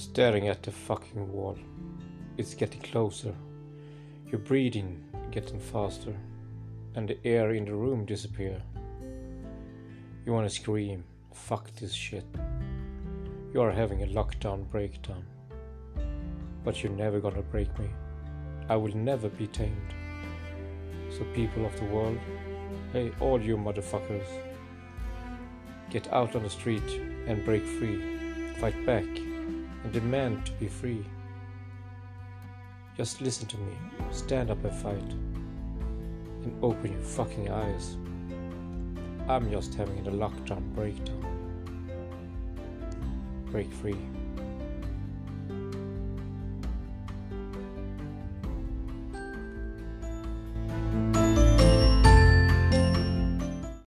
staring at the fucking wall. It's getting closer. Your breathing getting faster, and the air in the room disappear. You wanna scream, fuck this shit. You are having a lockdown breakdown. But you're never gonna break me. I will never be tamed. So people of the world, hey all you motherfuckers, get out on the street and break free. Fight back and demand to be free. Just listen to me, stand up and fight. And open your fucking eyes. I'm just having a lockdown breakdown. Break free.